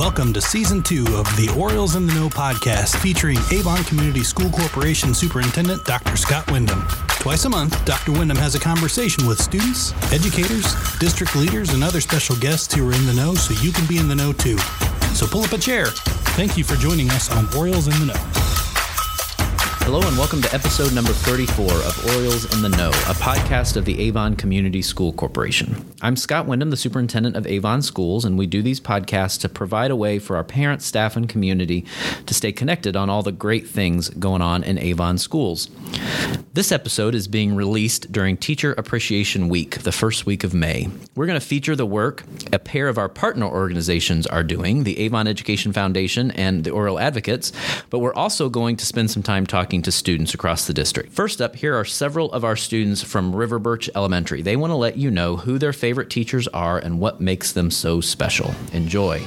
Welcome to season two of the Orioles in the Know podcast featuring Avon Community School Corporation Superintendent Dr. Scott Wyndham. Twice a month, Dr. Wyndham has a conversation with students, educators, district leaders, and other special guests who are in the know so you can be in the know too. So pull up a chair. Thank you for joining us on Orioles in the Know. Hello and welcome to episode number 34 of Orioles in the Know, a podcast of the Avon Community School Corporation. I'm Scott Wyndham, the superintendent of Avon Schools, and we do these podcasts to provide a way for our parents, staff, and community to stay connected on all the great things going on in Avon schools. This episode is being released during Teacher Appreciation Week, the first week of May. We're going to feature the work a pair of our partner organizations are doing, the Avon Education Foundation and the Oriole Advocates, but we're also going to spend some time talking to students across the district. First up, here are several of our students from River Birch Elementary. They want to let you know who their favorite teachers are and what makes them so special. Enjoy.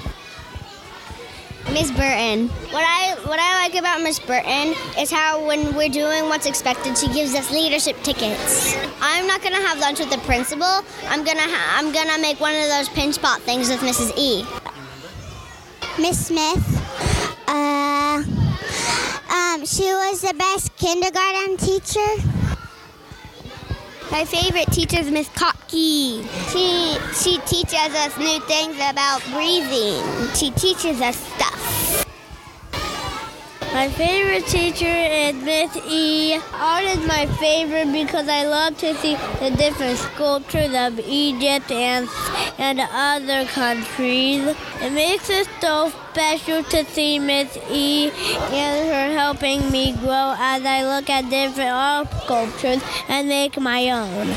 Miss Burton. What I what I like about Miss Burton is how when we're doing what's expected, she gives us leadership tickets. I'm not gonna have lunch with the principal. I'm gonna ha- I'm gonna make one of those pinch pot things with Mrs. E. Miss Smith. Uh, um, she was the best kindergarten teacher. My favorite teacher is Miss Kopke. She she teaches us new things about breathing. She teaches us stuff. My favorite teacher is Miss E. Art is my favorite because I love to see the different sculptures of Egypt and, and other countries. It makes it so special to see Miss E and her helping me grow as I look at different art sculptures and make my own.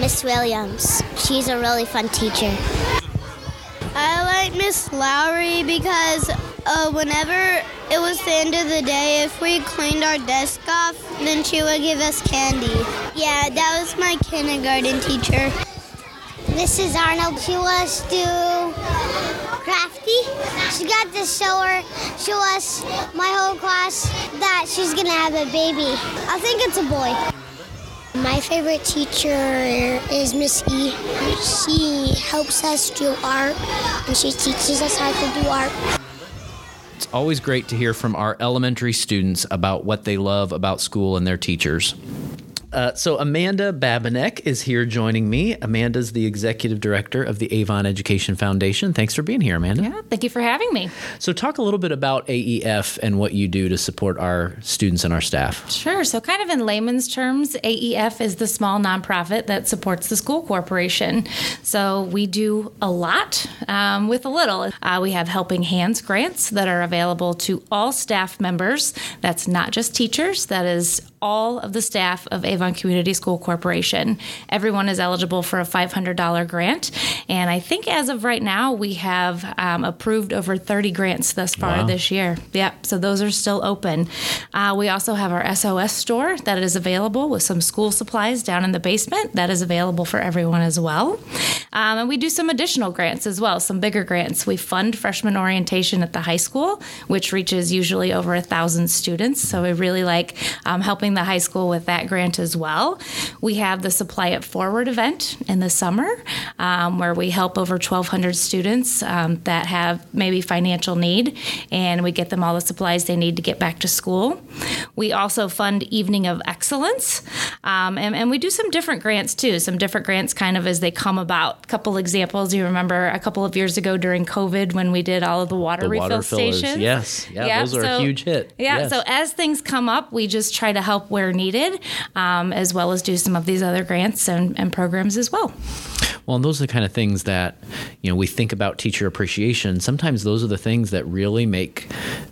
Miss Williams. She's a really fun teacher. I like Miss Lowry because uh, whenever it was the end of the day, if we cleaned our desk off, then she would give us candy. Yeah, that was my kindergarten teacher. Mrs. Arnold, she was too crafty. She got to show her, show us, my whole class, that she's gonna have a baby. I think it's a boy. My favorite teacher is Miss E. She helps us do art and she teaches us how to do art. It's always great to hear from our elementary students about what they love about school and their teachers. Uh, so Amanda Babinek is here joining me. Amanda's the executive director of the Avon Education Foundation. Thanks for being here, Amanda. Yeah, thank you for having me. So talk a little bit about AEF and what you do to support our students and our staff. Sure. So, kind of in layman's terms, AEF is the small nonprofit that supports the school corporation. So, we do a lot um, with a little. Uh, we have Helping Hands grants that are available to all staff members. That's not just teachers, that is all of the staff of Avon Community School Corporation. Everyone is eligible for a $500 grant. And I think as of right now, we have um, approved over 30 grants thus far Wow. this year. Yep. So those are still open. Uh, we also have our SOS store that is available with some school supplies down in the basement. That is available for everyone as well. Um, and we do some additional grants as well, some bigger grants. We fund freshman orientation at the high school, which reaches usually over a thousand students. So we really like um, helping the high school with that grant as well. We have the Supply It Forward event in the summer, um, where we help over 1,200 students um, that have maybe financial need, and we get them all the supplies they need to get back to school. We also fund Evening of Excellence, um, and, and we do some different grants too. Some different grants kind of as they come about. A couple examples. You remember a couple of years ago during COVID when we did all of the water The refill water fillers, stations. yes. Yeah, Yep, those are a huge hit. Yeah, Yes. so as things come up, we just try to help where needed, um, Um, as well as do some of these other grants and, and programs as well. Well, and those are the kind of things that, you know, we think about teacher appreciation. Sometimes those are the things that really make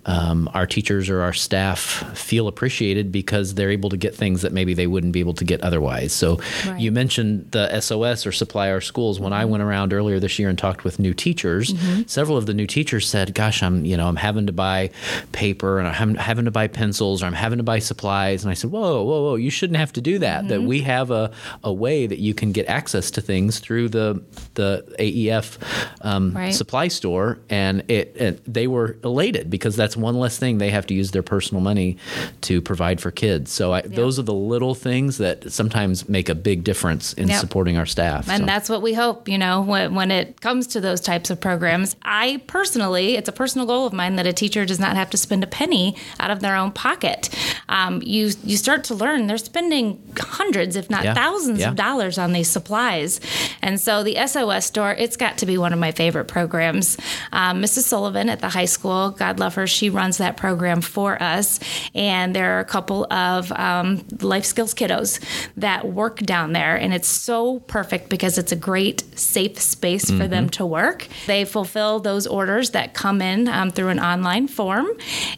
um, our teachers or our staff feel appreciated because they're able to get things that maybe they wouldn't be able to get otherwise. So Right. you mentioned the SOS or Supply Our Schools. When I mm-hmm. went around earlier this year and talked with new teachers, mm-hmm. several of the new teachers said, "Gosh, I'm you know I'm having to buy paper and I'm having to buy pencils or I'm having to buy supplies." And I said, "Whoa, whoa, whoa! You shouldn't have to do that. Mm-hmm. That we have a a way that you can get access to things through the the AEF um, Right. supply store, and it, it they were elated because that's one less thing they have to use their personal money to provide for kids. So I, those are the little things that sometimes make a big difference in Yep. supporting our staff. And So- that's what we hope, you know, when, when it comes to those types of programs. I personally, it's a personal goal of mine that a teacher does not have to spend a penny out of their own pocket. Um, you you start to learn they're spending hundreds, if not Yeah. thousands Yeah. of dollars on these supplies. And so the SOS store, it's got to be one of my favorite programs. Um, Mrs. Sullivan at the high school, God love her, she runs that program for us. And there are a couple of um, life skills kiddos that work down there. And it's so perfect because it's a great, safe space for them to work. They fulfill those orders that come in um, through an online form.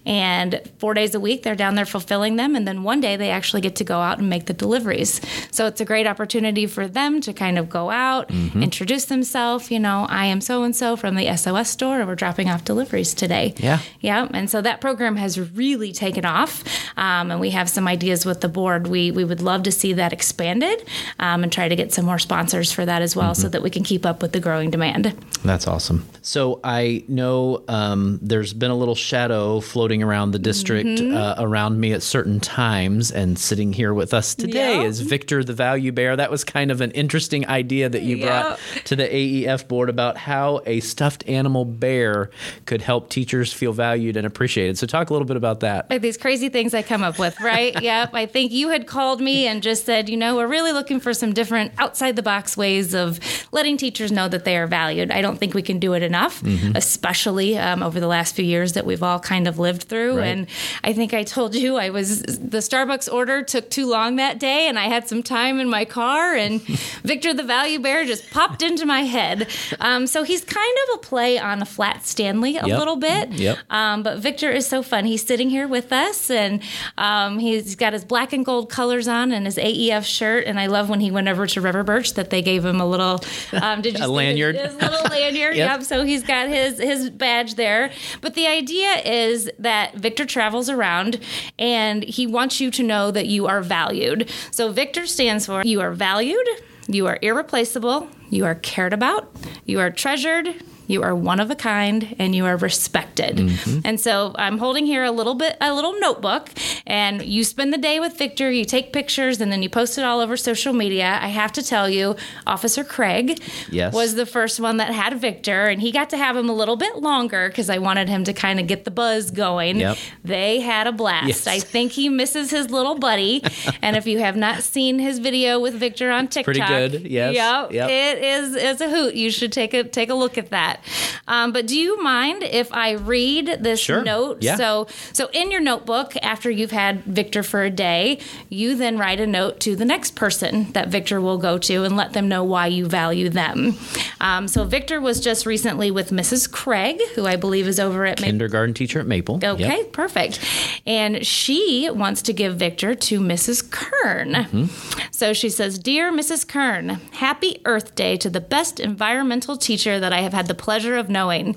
And four days a week, they're down there fulfilling them. And then one day, they actually get to go out and make the deliveries. So it's a great opportunity for them to kind of go out, introduce themselves. You know, I am so and so from the SOS store, and we're dropping off deliveries today. Yeah. Yeah. And so that program has really taken off. Um, and we have some ideas with the board. We, we would love to see that expanded um, and try to get some more sponsors for that as well so that we can keep up with the growing demand. That's awesome. So I know um, there's been a little shadow floating around the district Mm-hmm. uh, around me at certain times, and sitting here with us today Yeah. is Victor the Value Bear. That was kind of an interesting idea that you brought to the AEF board about how a stuffed animal bear could help teachers feel valued and appreciated. So talk a little bit about that. Like these crazy things I come up with, right? yep. I think you had called me and just said, you know, we're really looking for some different outside the box ways of letting teachers know that they are valued. I don't think we can do it enough, especially um, over the last few years that we've all kind of lived through. Right. And I think I told you I was the Starbucks order took too long that day, and I had some time in my car, and Victor the Value Bear just popped into my head. Um, so he's kind of a play on a flat Stanley a Yep. little bit. Yep. Um, but Victor is so fun. He's sitting here with us, and um, he's got his black and gold colors on and his AEF shirt. And I love when he went over to River Birch that they gave him a little. Um, did you A see lanyard. His, his little lanyard. Yep. Yep. So he's got his his badge there. But the idea is that Victor travels around, and he wants you to know that you are valued. So Victor stands for you are valued, you are irreplaceable, you are cared about, you are treasured. You are one of a kind and you are respected. Mm-hmm. And so I'm holding here a little bit, a little notebook, and you spend the day with Victor, you take pictures, and then you post it all over social media. I have to tell you, Officer Craig Yes. was the first one that had Victor, and he got to have him a little bit longer because I wanted him to kind of get the buzz going. Yep. They had a blast. Yes. I think he misses his little buddy. and if you have not seen his video with Victor on TikTok, pretty good, yes. Yep, Yep. it is it's a hoot. You should take a take a look at that. Um, but do you mind if I read this Sure. note? Yeah. So so in your notebook, after you've had Victor for a day, you then write a note to the next person that Victor will go to and let them know why you value them. Um, so Victor was just recently with Mrs. Craig, who I believe is over at Kindergarten teacher at Maple. Yep. Okay, perfect. And she wants to give Victor to Mrs. Kern. Hmm. So she says, Dear Mrs. Kern, happy Earth Day to the best environmental teacher that I have had the pleasure of knowing.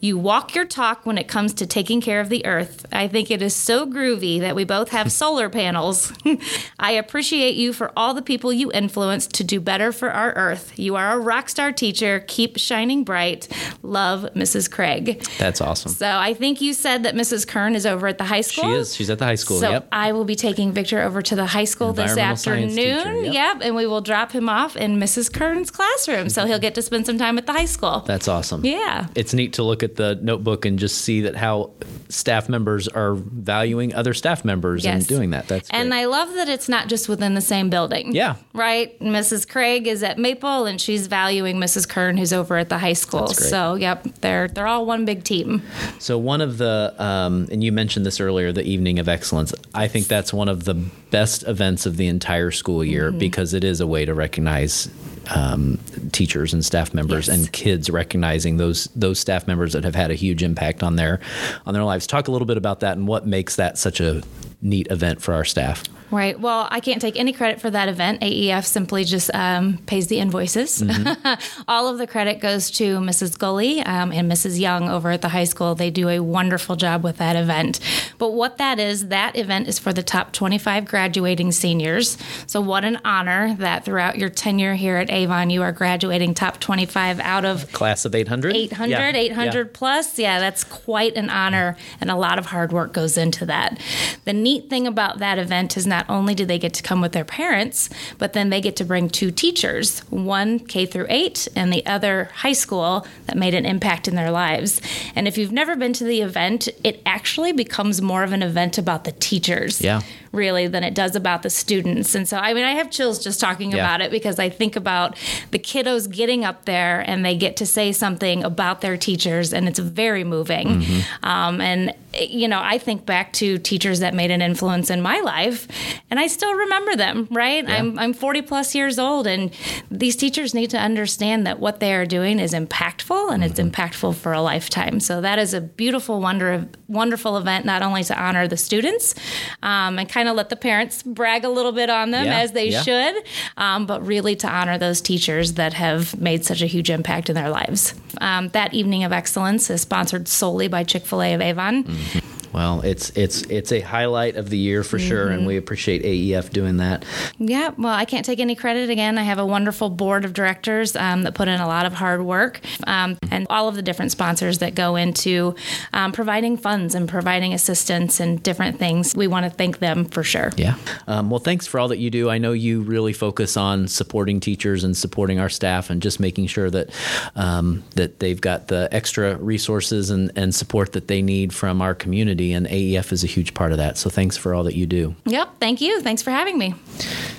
You walk your talk when it comes to taking care of the earth. I think it is so groovy that we both have solar panels. I appreciate you for all the people you influence to do better for our earth. You are a rock star teacher. Keep shining bright. Love, Mrs. Craig. That's awesome. So I think you said that Mrs. Kern is over at the high school. She is. She's at the high school. So yep. I will be taking Victor over to the high school this afternoon. teacher, Yep. and we will drop him off in Mrs. Kern's classroom, so he'll get to spend some time at the high school. That's awesome. Yeah. It's neat to look at the notebook and just see that how staff members are valuing other staff members and doing that. That's And great. I love that it's not just within the same building. Yeah. Right? Mrs. Craig is at Maple and she's valuing Mrs. Kern who's over at the high school. So, yep, they're they're all one big team. So one of the, um, and you mentioned this earlier, the Evening of Excellence. I think that's one of the best events of the entire school year Mm-hmm. because it is a way to recognize um, teachers and staff members Yes. and kids recognizing those those staff members that have had a huge impact on their on their lives. Talk a little bit about that and what makes that such a neat event for our staff. Right. Well, I can't take any credit for that event. AEF simply just um, pays the invoices. Mm-hmm. All of the credit goes to Mrs. Gully um, and Mrs. Young over at the high school. They do a wonderful job with that event. But what that is, that event is for the top 25 graduating seniors. So, what an honor that throughout your tenure here at Avon, you are graduating top 25 out of class of 800. 800, yeah. 800 yeah. plus. Yeah, that's quite an honor, and a lot of hard work goes into that. The neat thing about that event is not only do they get to come with their parents, but then they get to bring two teachers, one K through 8 and the other high school that made an impact in their lives. And if you've never been to the event, it actually becomes more of an event about the teachers. Yeah really than it does about the students. And so, I mean, I have chills just talking yeah. about it because I think about the kiddos getting up there and they get to say something about their teachers, and it's very moving. Mm-hmm. Um, and, you know, I think back to teachers that made an influence in my life, and I still remember them, right? Yeah. I'm, I'm 40 plus years old, and these teachers need to understand that what they are doing is impactful and mm-hmm. it's impactful for a lifetime. So, that is a beautiful, wonder, wonderful event, not only to honor the students um, and kind kind of let the parents brag a little bit on them yeah, as they yeah. should, um, but really to honor those teachers that have made such a huge impact in their lives. Um, that evening of excellence is sponsored solely by Chick Fil A of Avon. Mm-hmm. Well, it's it's it's a highlight of the year for mm-hmm. sure, and we appreciate AEF doing that. Yeah, well, I can't take any credit again. I have a wonderful board of directors um, that put in a lot of hard work, um, and all of the different sponsors that go into um, providing funds and providing assistance and different things. We want to thank them for sure. Yeah. Um, well, thanks for all that you do. I know you really focus on supporting teachers and supporting our staff, and just making sure that um, that they've got the extra resources and, and support that they need from our community community, and AEF is a huge part of that. So thanks for all that you do. Yep, thank you. Thanks for having me.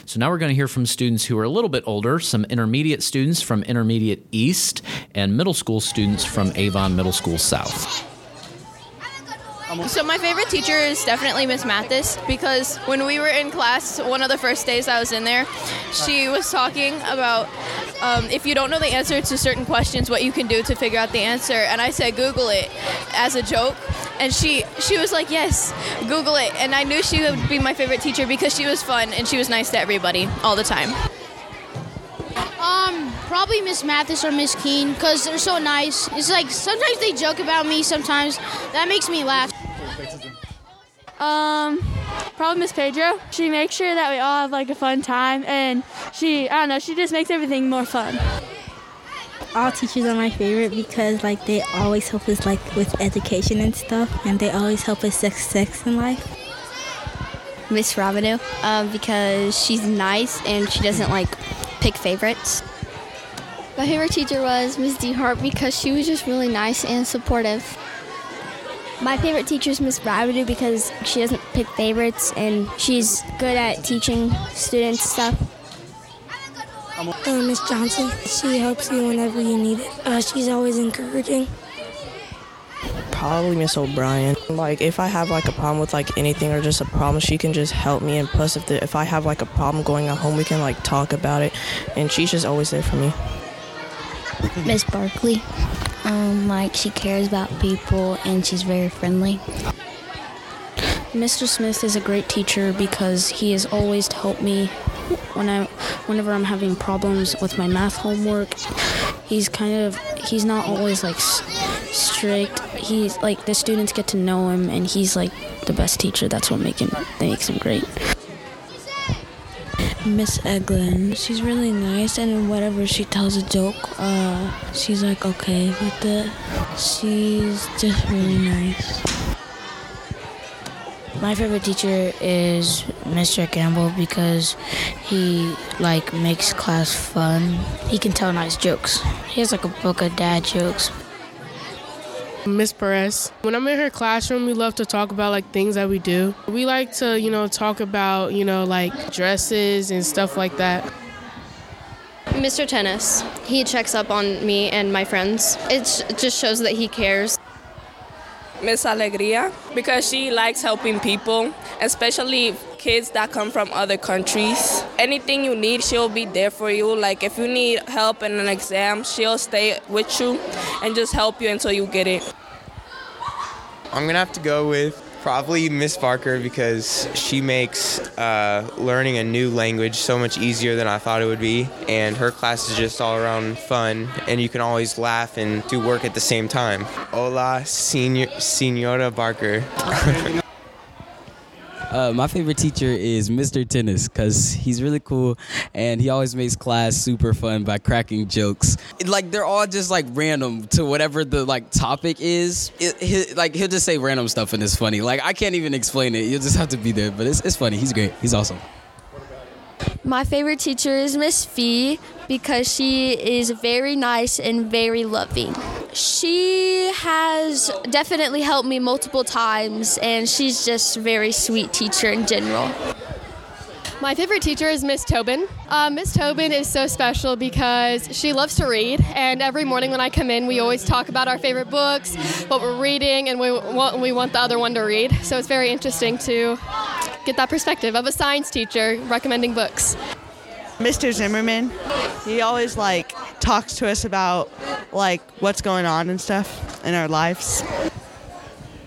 So now we're going to hear from students who are a little bit older, some intermediate students from Intermediate East, and middle school students from Avon Middle School South. So my favorite teacher is definitely Miss Mathis because when we were in class, one of the first days I was in there, she was talking about um, if you don't know the answer to certain questions, what you can do to figure out the answer. And I said Google it as a joke, and she she was like, yes, Google it. And I knew she would be my favorite teacher because she was fun and she was nice to everybody all the time. Um, probably Miss Mathis or Miss Keen because they're so nice. It's like sometimes they joke about me. Sometimes that makes me laugh. Um, probably Miss Pedro. She makes sure that we all have like a fun time, and she, I don't know, she just makes everything more fun. All teachers are my favorite because like they always help us like with education and stuff, and they always help us success in life. Miss Rabideau, um, because she's nice and she doesn't like pick favorites. My favorite teacher was Miss DeHart because she was just really nice and supportive. My favorite teacher is Miss Rabideau because she doesn't pick favorites and she's good at teaching students stuff. Uh, Miss Johnson, she helps you whenever you need it. Uh, she's always encouraging. Probably Miss O'Brien. Like if I have like a problem with like anything or just a problem, she can just help me. And plus, if the, if I have like a problem going at home, we can like talk about it. And she's just always there for me. Miss Barkley. Um, like she cares about people and she's very friendly. Mr. Smith is a great teacher because he has always helped me when I, whenever I'm having problems with my math homework. He's kind of, he's not always like strict. He's like the students get to know him, and he's like the best teacher. That's what make him, makes him great. Miss Eglin. She's really nice, and whenever she tells a joke, uh, she's like okay with it. She's just really nice. My favorite teacher is Mr. Campbell because he like makes class fun. He can tell nice jokes. He has like a book of dad jokes. Miss Perez. When I'm in her classroom, we love to talk about like things that we do. We like to, you know, talk about, you know, like dresses and stuff like that. Mr. Tennis. He checks up on me and my friends. It just shows that he cares. Miss Alegria because she likes helping people, especially kids that come from other countries. Anything you need, she'll be there for you. Like if you need help in an exam, she'll stay with you and just help you until you get it. I'm gonna have to go with Probably Miss Barker because she makes uh, learning a new language so much easier than I thought it would be. And her class is just all around fun, and you can always laugh and do work at the same time. Hola, senor, Senora Barker. Uh, my favorite teacher is Mr. Tennis because he's really cool and he always makes class super fun by cracking jokes. Like they're all just like random to whatever the like topic is. It, he, like he'll just say random stuff and it's funny. Like I can't even explain it. You'll just have to be there, but it's, it's funny. He's great. He's awesome. My favorite teacher is Miss Fee because she is very nice and very loving. She has definitely helped me multiple times, and she's just a very sweet teacher in general. My favorite teacher is Miss Tobin. Uh, Miss Tobin is so special because she loves to read, and every morning when I come in, we always talk about our favorite books, what we're reading, and we we want the other one to read. So it's very interesting to get that perspective of a science teacher recommending books. Mr. Zimmerman, he always like talks to us about like what's going on and stuff in our lives.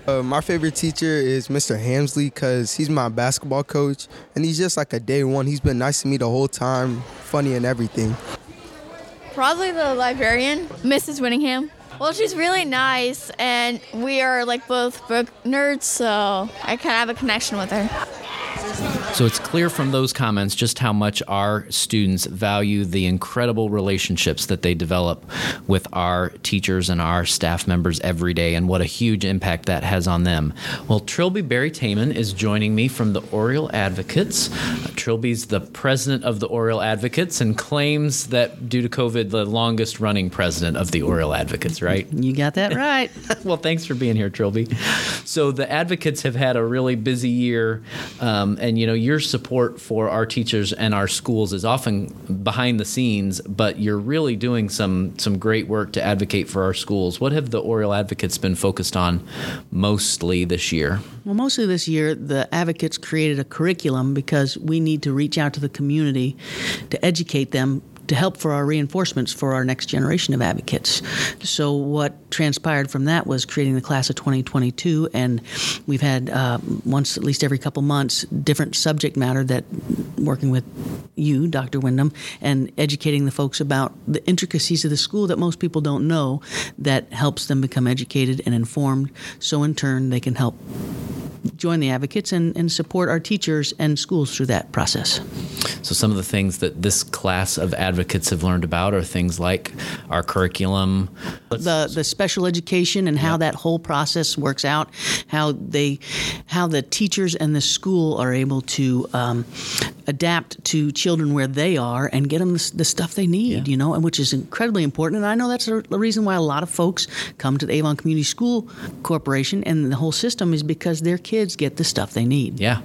Uh, my favorite teacher is Mr. Hamsley because he's my basketball coach and he's just like a day one. He's been nice to me the whole time, funny and everything. Probably the librarian, Mrs. Winningham. Well, she's really nice, and we are like both book nerds, so I kind of have a connection with her. So it's clear from those comments just how much our students value the incredible relationships that they develop with our teachers and our staff members every day and what a huge impact that has on them. Well, Trilby Barry Taman is joining me from the Oriole Advocates. Uh, Trilby's the president of the Oriole Advocates and claims that due to COVID, the longest running president of the Oriole Advocates, right? You got that right. well, thanks for being here, Trilby. So the Advocates have had a really busy year, um, and you know, your support for our teachers and our schools is often behind the scenes, but you're really doing some some great work to advocate for our schools. What have the Oriole Advocates been focused on mostly this year? Well, mostly this year, the advocates created a curriculum because we need to reach out to the community to educate them to help for our reinforcements for our next generation of advocates. So, what transpired from that was creating the class of 2022, and we've had uh, once at least every couple months different subject matter that working with you, Dr. Wyndham, and educating the folks about the intricacies of the school that most people don't know that helps them become educated and informed. So, in turn, they can help join the advocates and, and support our teachers and schools through that process. So, some of the things that this class of advocates have learned about are things like our curriculum, the the special education and how yeah. that whole process works out, how they, how the teachers and the school are able to um, adapt to children where they are and get them the, the stuff they need, yeah. you know, and which is incredibly important. And I know that's the reason why a lot of folks come to the Avon Community School Corporation and the whole system is because their kids get the stuff they need. Yeah,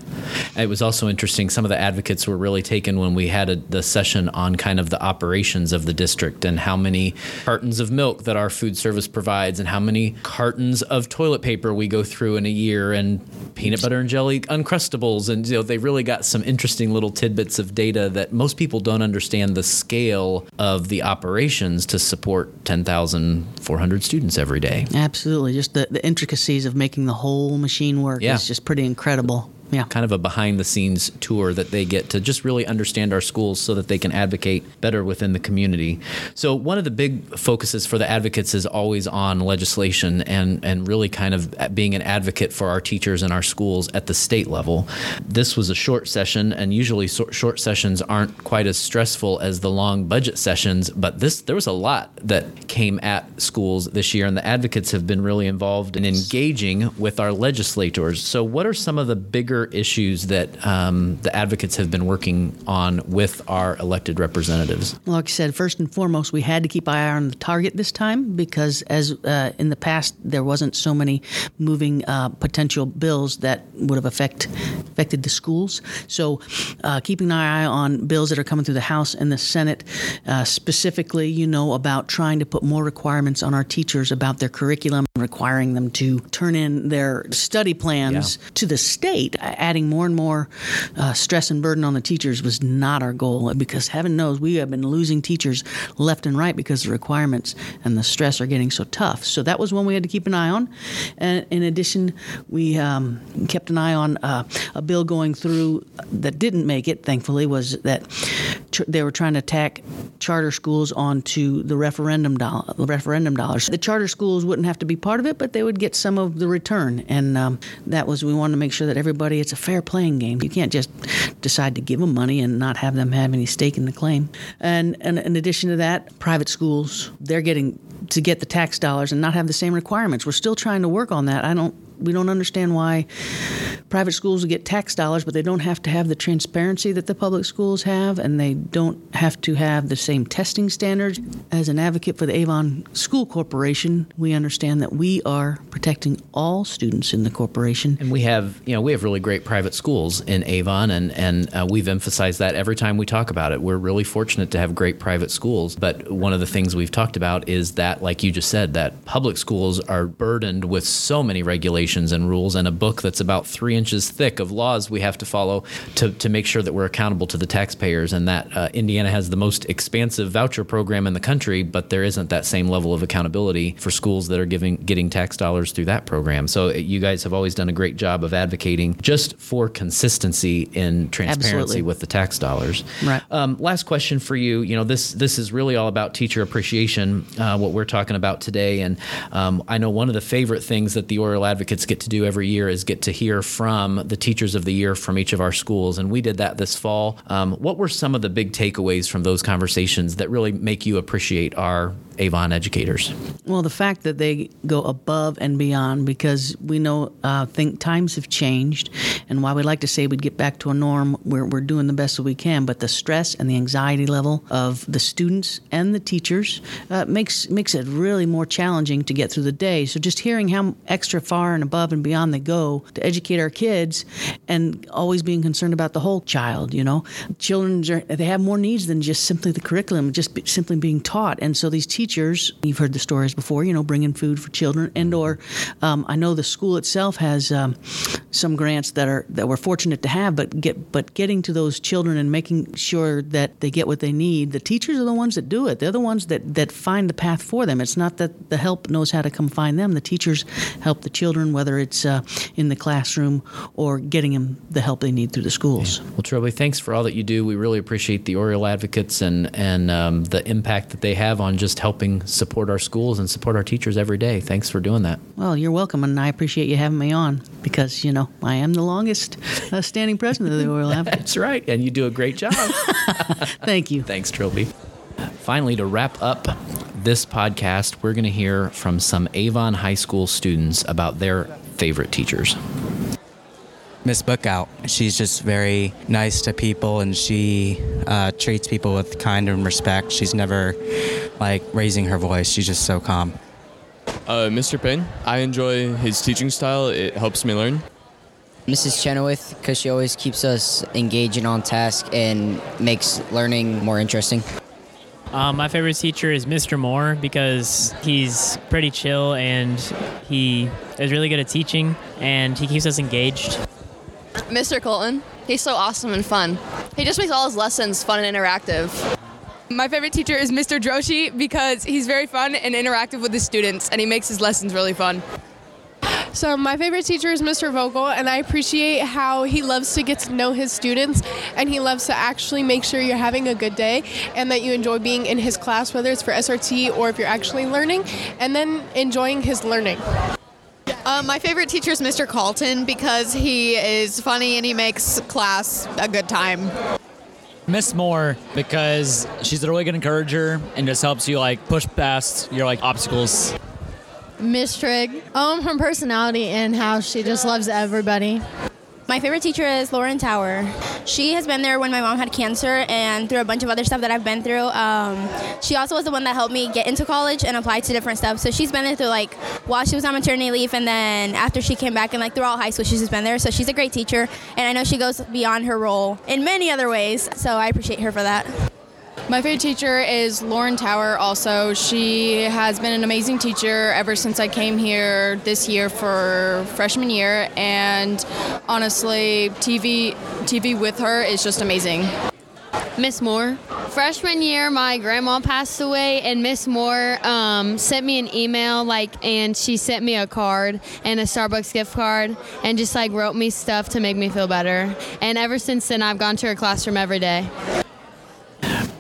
it was also interesting. Some of the advocates were really taken when we had a, the session on kind of the operations of the district and how many cartons of milk that our food service provides and how many cartons of toilet paper we go through in a year and peanut butter and jelly uncrustables and you know they really got some interesting little tidbits of data that most people don't understand the scale of the operations to support 10,400 students every day. Absolutely. Just the, the intricacies of making the whole machine work yeah. is just pretty incredible yeah. kind of a behind the scenes tour that they get to just really understand our schools so that they can advocate better within the community. So one of the big focuses for the advocates is always on legislation and and really kind of being an advocate for our teachers and our schools at the state level. This was a short session and usually short sessions aren't quite as stressful as the long budget sessions, but this there was a lot that came at schools this year and the advocates have been really involved in engaging with our legislators. So what are some of the bigger issues that um, the advocates have been working on with our elected representatives? Like I said, first and foremost, we had to keep eye on the target this time because, as uh, in the past, there wasn't so many moving uh, potential bills that would have affect, affected the schools. So, uh, keeping an eye on bills that are coming through the House and the Senate, uh, specifically, you know, about trying to put more requirements on our teachers about their curriculum, requiring them to turn in their study plans yeah. to the state adding more and more uh, stress and burden on the teachers was not our goal because heaven knows we have been losing teachers left and right because the requirements and the stress are getting so tough. So that was one we had to keep an eye on. And in addition, we um, kept an eye on uh, a bill going through that didn't make it, thankfully, was that they were trying to tack charter schools onto the referendum, do- referendum dollars. The charter schools wouldn't have to be part of it, but they would get some of the return. And um, that was, we wanted to make sure that everybody, it's a fair playing game. You can't just decide to give them money and not have them have any stake in the claim. And, and in addition to that, private schools, they're getting to get the tax dollars and not have the same requirements. We're still trying to work on that. I don't we don't understand why private schools get tax dollars, but they don't have to have the transparency that the public schools have, and they don't have to have the same testing standards. As an advocate for the Avon School Corporation, we understand that we are protecting all students in the corporation. And we have, you know, we have really great private schools in Avon, and and uh, we've emphasized that every time we talk about it. We're really fortunate to have great private schools, but one of the things we've talked about is that, like you just said, that public schools are burdened with so many regulations regulations and rules and a book that's about three inches thick of laws we have to follow to, to make sure that we're accountable to the taxpayers and that uh, Indiana has the most expansive voucher program in the country, but there isn't that same level of accountability for schools that are giving getting tax dollars through that program. So uh, you guys have always done a great job of advocating just for consistency in transparency Absolutely. with the tax dollars. Right. Um, last question for you. You know, this this is really all about teacher appreciation. Uh, what we're talking about today, and um, I know one of the favorite things that the Oriole Advocates get to do every year is get to hear from the teachers of the year from each of our schools, and we did that this fall. Um, what were some of the big takeaways from those conversations that really make you appreciate our Avon educators? Well, the fact that they go above and beyond because we know uh, think times have changed, and while we like to say we'd get back to a norm, we're, we're doing the best that we can. But the stress and the anxiety level of the students and the teachers uh, makes makes it really more challenging to get through the day. So just hearing how extra far and above and beyond they go to educate our kids, and always being concerned about the whole child. You know, children they have more needs than just simply the curriculum, just simply being taught. And so these teachers, you've heard the stories before. You know, bringing food for children, and or um, I know the school itself has um, some grants that are that we're fortunate to have, but get but getting to those children and making sure that they get what they need. The teachers are the ones that do it. They're the ones that that find the path for them. It's not that the help knows how to come find them. The teachers help the children, whether it's uh, in the classroom or getting them the help they need through the schools. Well, Trilby, thanks for all that you do. We really appreciate the Oriole Advocates and and um, the impact that they have on just helping support our schools and support our teachers every day. Thanks for doing that. Well, you're welcome, and I appreciate you having me on because you know I am the longest uh, standing president of the Oriole Advocates. That's right, and you do a great job. Thank you. Thanks, Trilby. Finally, to wrap up this podcast, we're going to hear from some Avon High School students about their favorite teachers. Miss Bookout. She's just very nice to people and she uh, treats people with kind and respect. She's never like raising her voice. She's just so calm. Uh, Mr. Payne, I enjoy his teaching style. It helps me learn. Mrs. Chenoweth, because she always keeps us engaged and on task and makes learning more interesting. Um, my favorite teacher is Mr. Moore because he's pretty chill and he is really good at teaching and he keeps us engaged. Mr. Colton. He's so awesome and fun. He just makes all his lessons fun and interactive. My favorite teacher is Mr. Droshi because he's very fun and interactive with his students and he makes his lessons really fun. So my favorite teacher is Mr. Vogel, and I appreciate how he loves to get to know his students, and he loves to actually make sure you're having a good day, and that you enjoy being in his class, whether it's for SRT or if you're actually learning, and then enjoying his learning. Uh, my favorite teacher is Mr. Carlton because he is funny and he makes class a good time. Miss Moore because she's a really good encourager and just helps you like push past your like obstacles. Miss Trigg. Um, her personality and how she just loves everybody. My favorite teacher is Lauren Tower. She has been there when my mom had cancer and through a bunch of other stuff that I've been through. Um, she also was the one that helped me get into college and apply to different stuff. So she's been there through like while she was on maternity leave and then after she came back and like throughout high school she's just been there. So she's a great teacher and I know she goes beyond her role in many other ways. So I appreciate her for that. My favorite teacher is Lauren Tower. Also, she has been an amazing teacher ever since I came here this year for freshman year, and honestly, TV TV with her is just amazing. Miss Moore. Freshman year, my grandma passed away, and Miss Moore um, sent me an email, like, and she sent me a card and a Starbucks gift card, and just like wrote me stuff to make me feel better. And ever since then, I've gone to her classroom every day.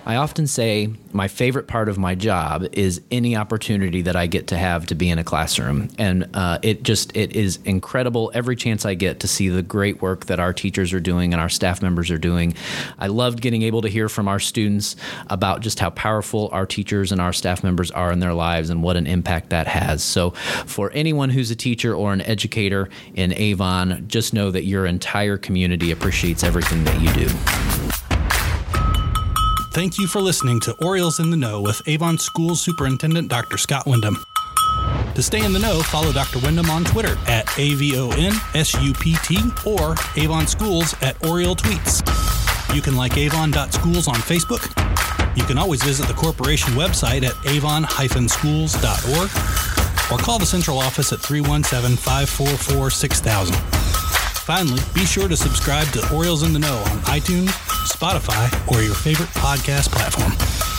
I often say my favorite part of my job is any opportunity that I get to have to be in a classroom, and uh, it just it is incredible every chance I get to see the great work that our teachers are doing and our staff members are doing. I loved getting able to hear from our students about just how powerful our teachers and our staff members are in their lives and what an impact that has. So, for anyone who's a teacher or an educator in Avon, just know that your entire community appreciates everything that you do. Thank you for listening to Orioles in the Know with Avon Schools Superintendent Dr. Scott Wyndham. To stay in the know, follow Dr. Wyndham on Twitter at AVONSUPT or Avon Schools at Oriole Tweets. You can like avon.schools on Facebook. You can always visit the corporation website at avon-schools.org or call the central office at 317 544 6000. Finally, be sure to subscribe to Orioles in the Know on iTunes, Spotify, or your favorite podcast platform.